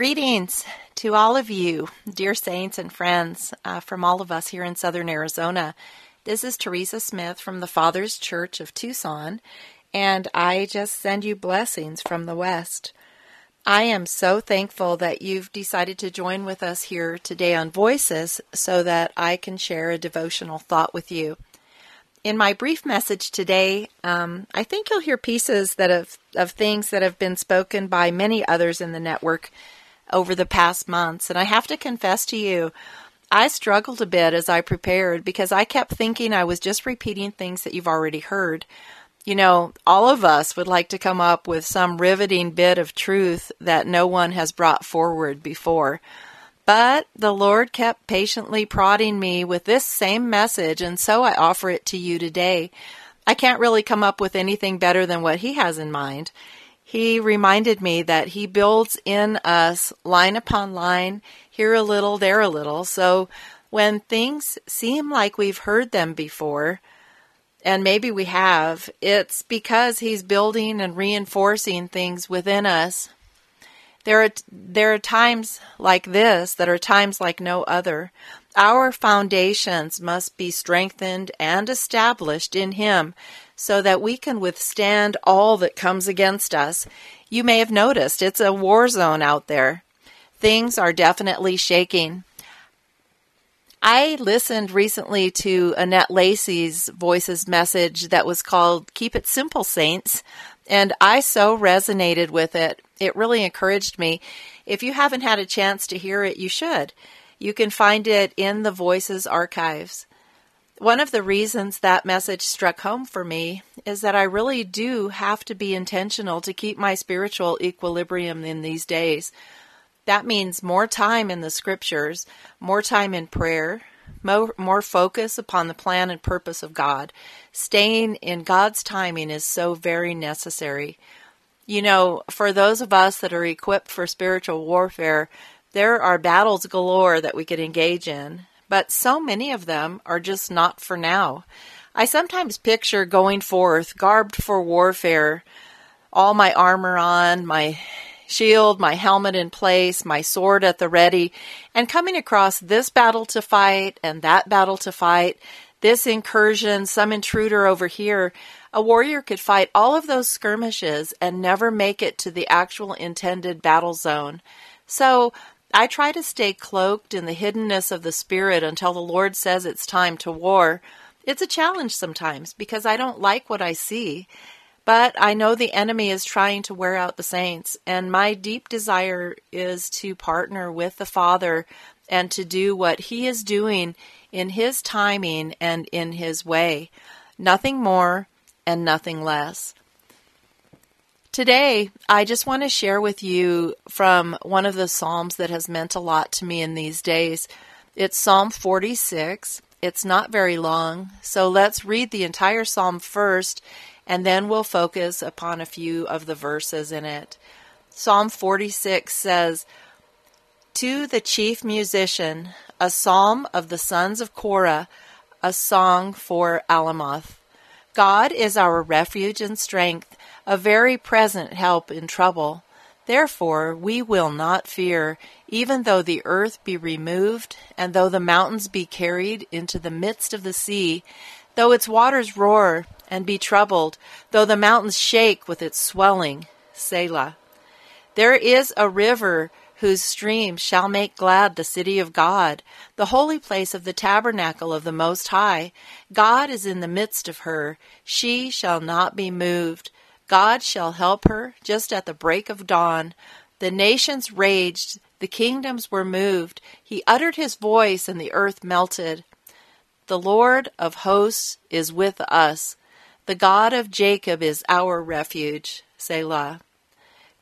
Greetings to all of you, dear saints and friends, uh, from all of us here in southern Arizona. This is Teresa Smith from the Father's Church of Tucson, and I just send you blessings from the West. I am so thankful that you've decided to join with us here today on Voices so that I can share a devotional thought with you. In my brief message today, um, I think you'll hear pieces that have, of things that have been spoken by many others in the network over the past months. And I have to confess to you, I struggled a bit as I prepared because I kept thinking I was just repeating things that you've already heard. You know, all of us would like to come up with some riveting bit of truth that no one has brought forward before. But the Lord kept patiently prodding me with this same message, and so I offer it to you today. I can't really come up with anything better than what He has in mind. He reminded me that He builds in us line upon line, here a little, there a little. So when things seem like we've heard them before, and maybe we have, it's because he's building and reinforcing things within us. There are there are times like this that are times like no other. Our foundations must be strengthened and established in him so that we can withstand all that comes against us. You may have noticed it's a war zone out there. Things are definitely shaking. I listened recently to Annette Lacey's Voices message that was called Keep It Simple, Saints, and I so resonated with it. It really encouraged me. If you haven't had a chance to hear it, you should. You can find it in the Voices archives. One of the reasons that message struck home for me is that I really do have to be intentional to keep my spiritual equilibrium in these days. That means more time in the scriptures, more time in prayer, more, more focus upon the plan and purpose of God. Staying in God's timing is so very necessary. You know, for those of us that are equipped for spiritual warfare, there are battles galore that we could engage in, but so many of them are just not for now. I sometimes picture going forth, garbed for warfare, all my armor on, my shield, my helmet in place, my sword at the ready, and coming across this battle to fight and that battle to fight, this incursion, some intruder over here, a warrior could fight all of those skirmishes and never make it to the actual intended battle zone. So I try to stay cloaked in the hiddenness of the spirit until the Lord says it's time to war. It's a challenge sometimes because I don't like what I see. But I know the enemy is trying to wear out the saints, and my deep desire is to partner with the Father and to do what He is doing in His timing and in His way. Nothing more and nothing less. Today, I just want to share with you from one of the Psalms that has meant a lot to me in these days. It's Psalm 46. It's not very long, so let's read the entire Psalm first and then we'll focus upon a few of the verses in it. Psalm 46 says, To the chief musician, a psalm of the sons of Korah, a song for Alamoth. God is our refuge and strength, a very present help in trouble. Therefore we will not fear, even though the earth be removed, and though the mountains be carried into the midst of the sea, though its waters roar and be troubled, though the mountains shake with its swelling. Selah. There is a river whose stream shall make glad the city of God, the holy place of the tabernacle of the Most High. God is in the midst of her. She shall not be moved. God shall help her just at the break of dawn. The nations raged, the kingdoms were moved. He uttered his voice, and the earth melted. The Lord of hosts is with us. The God of Jacob is our refuge. Selah.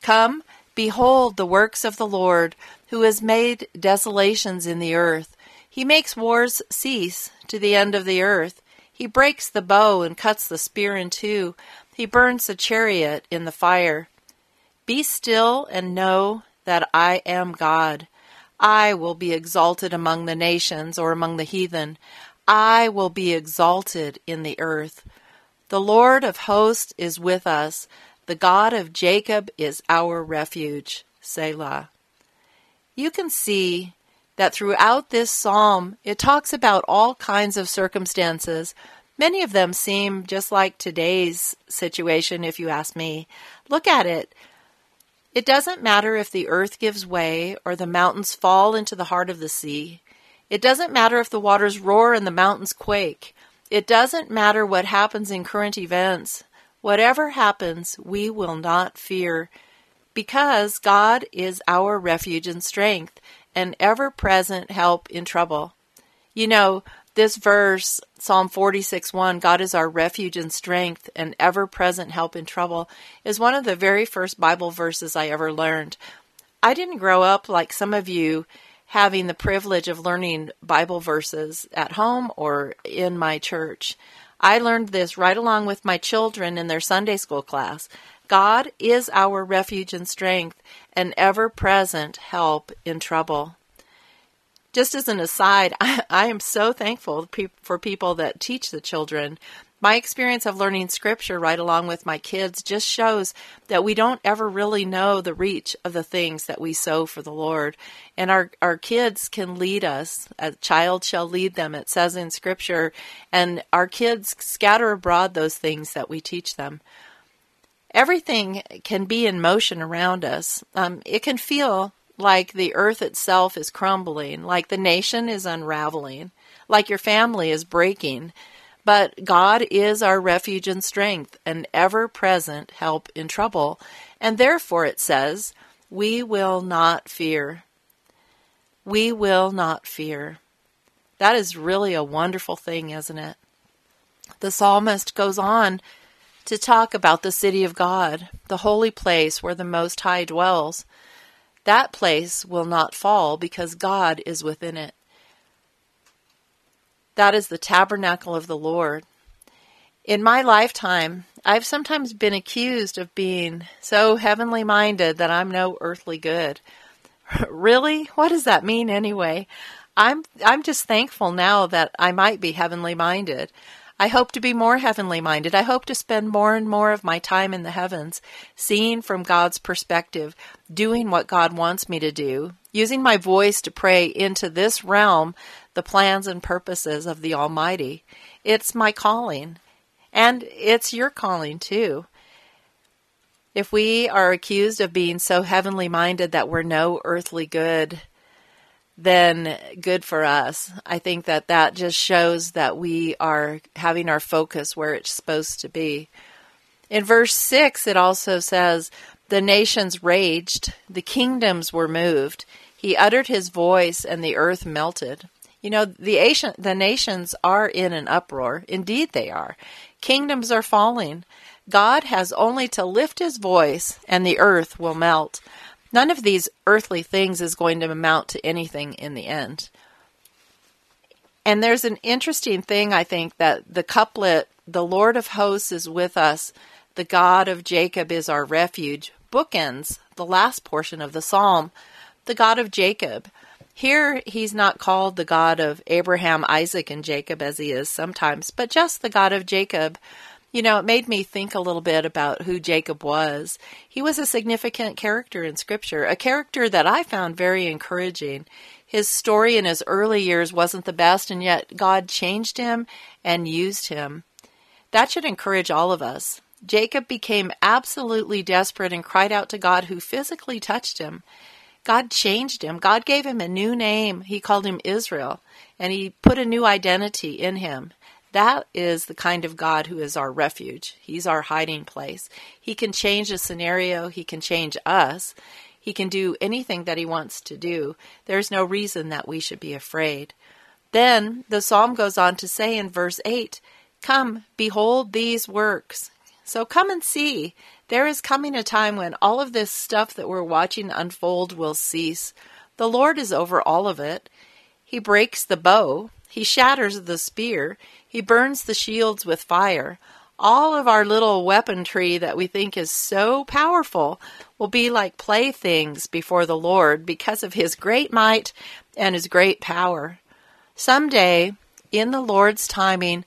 Come, behold the works of the Lord, who has made desolations in the earth. He makes wars cease to the end of the earth. He breaks the bow and cuts the spear in two. He burns the chariot in the fire. Be still and know that I am God. I will be exalted among the nations or among the heathen. I will be exalted in the earth. The Lord of hosts is with us. The God of Jacob is our refuge. Selah. you can see that throughout this psalm, it talks about all kinds of circumstances. Many of them seem just like today's situation, if you ask me. Look at it. It doesn't matter if the earth gives way or the mountains fall into the heart of the sea. It doesn't matter if the waters roar and the mountains quake. It doesn't matter what happens in current events. Whatever happens, we will not fear because God is our refuge and strength and ever present help in trouble. You know, this verse, Psalm 46 1, God is our refuge and strength and ever present help in trouble, is one of the very first Bible verses I ever learned. I didn't grow up like some of you having the privilege of learning Bible verses at home or in my church. I learned this right along with my children in their Sunday school class. God is our refuge and strength and ever present help in trouble. Just as an aside, I, I am so thankful for people that teach the children. My experience of learning scripture right along with my kids just shows that we don't ever really know the reach of the things that we sow for the Lord. And our, our kids can lead us. A child shall lead them, it says in scripture. And our kids scatter abroad those things that we teach them everything can be in motion around us. Um, it can feel like the earth itself is crumbling, like the nation is unraveling, like your family is breaking. But God is our refuge and strength, an ever present help in trouble. And therefore, it says, we will not fear. We will not fear. That is really a wonderful thing, isn't it? The psalmist goes on to talk about the city of God, the holy place where the Most High dwells. That place will not fall because God is within it. That is the tabernacle of the Lord. In my lifetime, I've sometimes been accused of being so heavenly minded that I'm no earthly good. really? What does that mean anyway? I'm I'm just thankful now that I might be heavenly minded. I hope to be more heavenly minded. I hope to spend more and more of my time in the heavens, seeing from God's perspective, doing what God wants me to do, using my voice to pray into this realm the plans and purposes of the Almighty. It's my calling, and it's your calling too. If we are accused of being so heavenly minded that we're no earthly good, then good for us. I think that that just shows that we are having our focus where it's supposed to be. In verse 6, it also says, The nations raged, the kingdoms were moved. He uttered his voice, and the earth melted. You know, the, Asian, the nations are in an uproar. Indeed, they are. Kingdoms are falling. God has only to lift his voice, and the earth will melt. None of these earthly things is going to amount to anything in the end. And there's an interesting thing, I think, that the couplet, the Lord of hosts is with us, the God of Jacob is our refuge, bookends the last portion of the psalm, the God of Jacob. Here, he's not called the God of Abraham, Isaac, and Jacob as he is sometimes, but just the God of Jacob, you know, it made me think a little bit about who Jacob was. He was a significant character in Scripture, a character that I found very encouraging. His story in his early years wasn't the best, and yet God changed him and used him. That should encourage all of us. Jacob became absolutely desperate and cried out to God, who physically touched him. God changed him. God gave him a new name. He called him Israel, and he put a new identity in him. That is the kind of God who is our refuge. He's our hiding place. He can change a scenario, He can change us. He can do anything that He wants to do. There's no reason that we should be afraid. Then the psalm goes on to say in verse 8 Come, behold these works. So come and see. There is coming a time when all of this stuff that we're watching unfold will cease. The Lord is over all of it. He breaks the bow, He shatters the spear, he burns the shields with fire. All of our little weaponry that we think is so powerful will be like playthings before the Lord because of his great might and his great power. Someday, in the Lord's timing,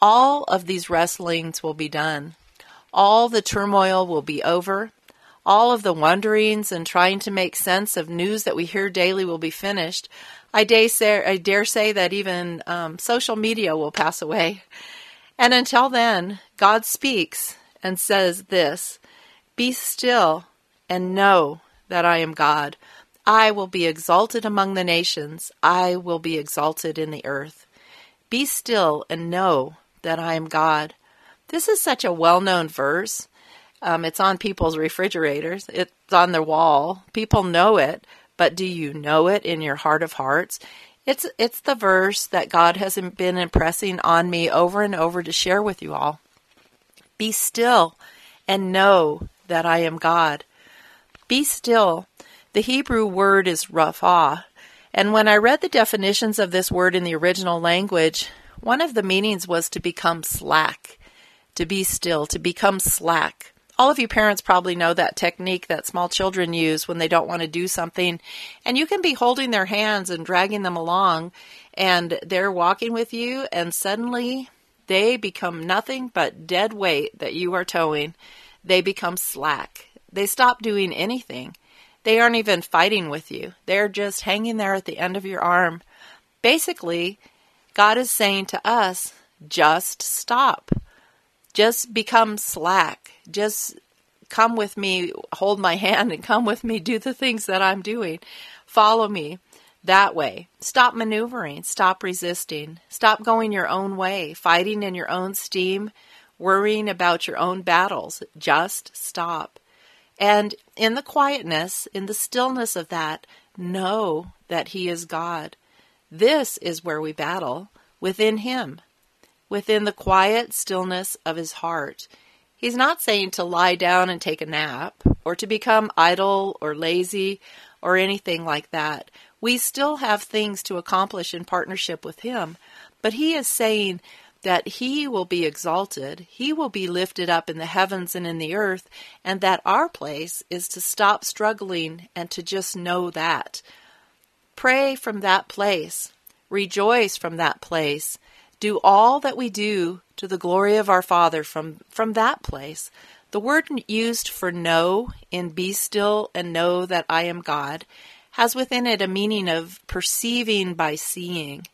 all of these wrestlings will be done. All the turmoil will be over. All of the wonderings and trying to make sense of news that we hear daily will be finished, I dare say, I dare say that even um, social media will pass away. And until then, God speaks and says this Be still and know that I am God. I will be exalted among the nations, I will be exalted in the earth. Be still and know that I am God. This is such a well known verse. Um, it's on people's refrigerators, it's on their wall. People know it, but do you know it in your heart of hearts? It's, it's the verse that God has been impressing on me over and over to share with you all. Be still and know that I am God. Be still. The Hebrew word is rafah, and when I read the definitions of this word in the original language, one of the meanings was to become slack, to be still, to become slack. All of you parents probably know that technique that small children use when they don't want to do something. And you can be holding their hands and dragging them along, and they're walking with you, and suddenly they become nothing but dead weight that you are towing. They become slack. They stop doing anything. They aren't even fighting with you, they're just hanging there at the end of your arm. Basically, God is saying to us, just stop. Just become slack. Just come with me, hold my hand, and come with me, do the things that I'm doing. Follow me that way. Stop maneuvering. Stop resisting. Stop going your own way, fighting in your own steam, worrying about your own battles. Just stop. And in the quietness, in the stillness of that, know that He is God. This is where we battle within Him, within the quiet stillness of His heart. He's not saying to lie down and take a nap, or to become idle or lazy, or anything like that. We still have things to accomplish in partnership with Him, but He is saying that he will be exalted, he will be lifted up in the heavens and in the earth, and that our place is to stop struggling and to just know that. Pray from that place, rejoice from that place, do all that we do to the glory of our Father from, from that place. The word used for know in be still and know that I am God has within it a meaning of perceiving by seeing.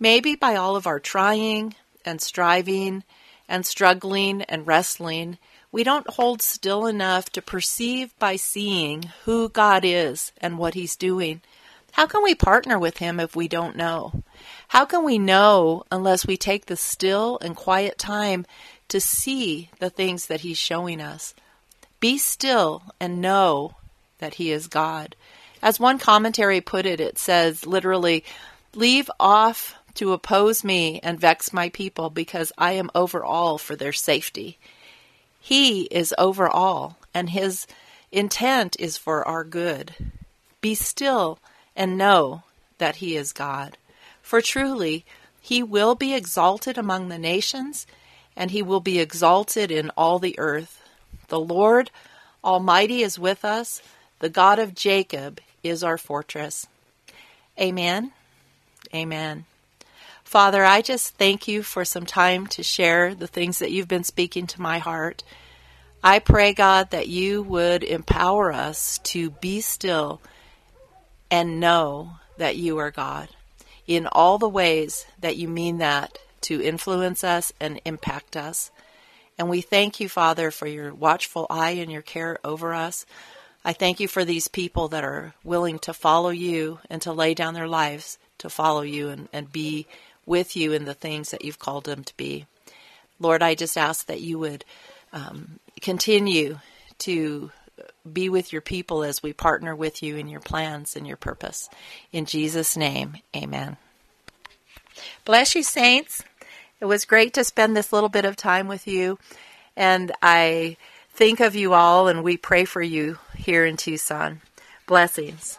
Maybe by all of our trying, and striving and struggling and wrestling, we don't hold still enough to perceive by seeing who God is and what He's doing. How can we partner with Him if we don't know? How can we know unless we take the still and quiet time to see the things that He's showing us? Be still and know that He is God. As one commentary put it, it says literally, leave off to oppose me and vex my people because I am over all for their safety. He is over all, and his intent is for our good. Be still and know that he is God. For truly, he will be exalted among the nations, and he will be exalted in all the earth. The Lord Almighty is with us. The God of Jacob is our fortress. Amen. Amen. Father, I just thank you for some time to share the things that you've been speaking to my heart. I pray, God, that you would empower us to be still and know that you are God in all the ways that you mean that to influence us and impact us. And we thank you, Father, for your watchful eye and your care over us. I thank you for these people that are willing to follow you and to lay down their lives to follow you and, and be with you in the things that you've called them to be. Lord, I just ask that you would um, continue to be with your people as we partner with you in your plans and your purpose. In Jesus' name, amen. Bless you, saints. It was great to spend this little bit of time with you. And I think of you all and we pray for you here in Tucson. Blessings.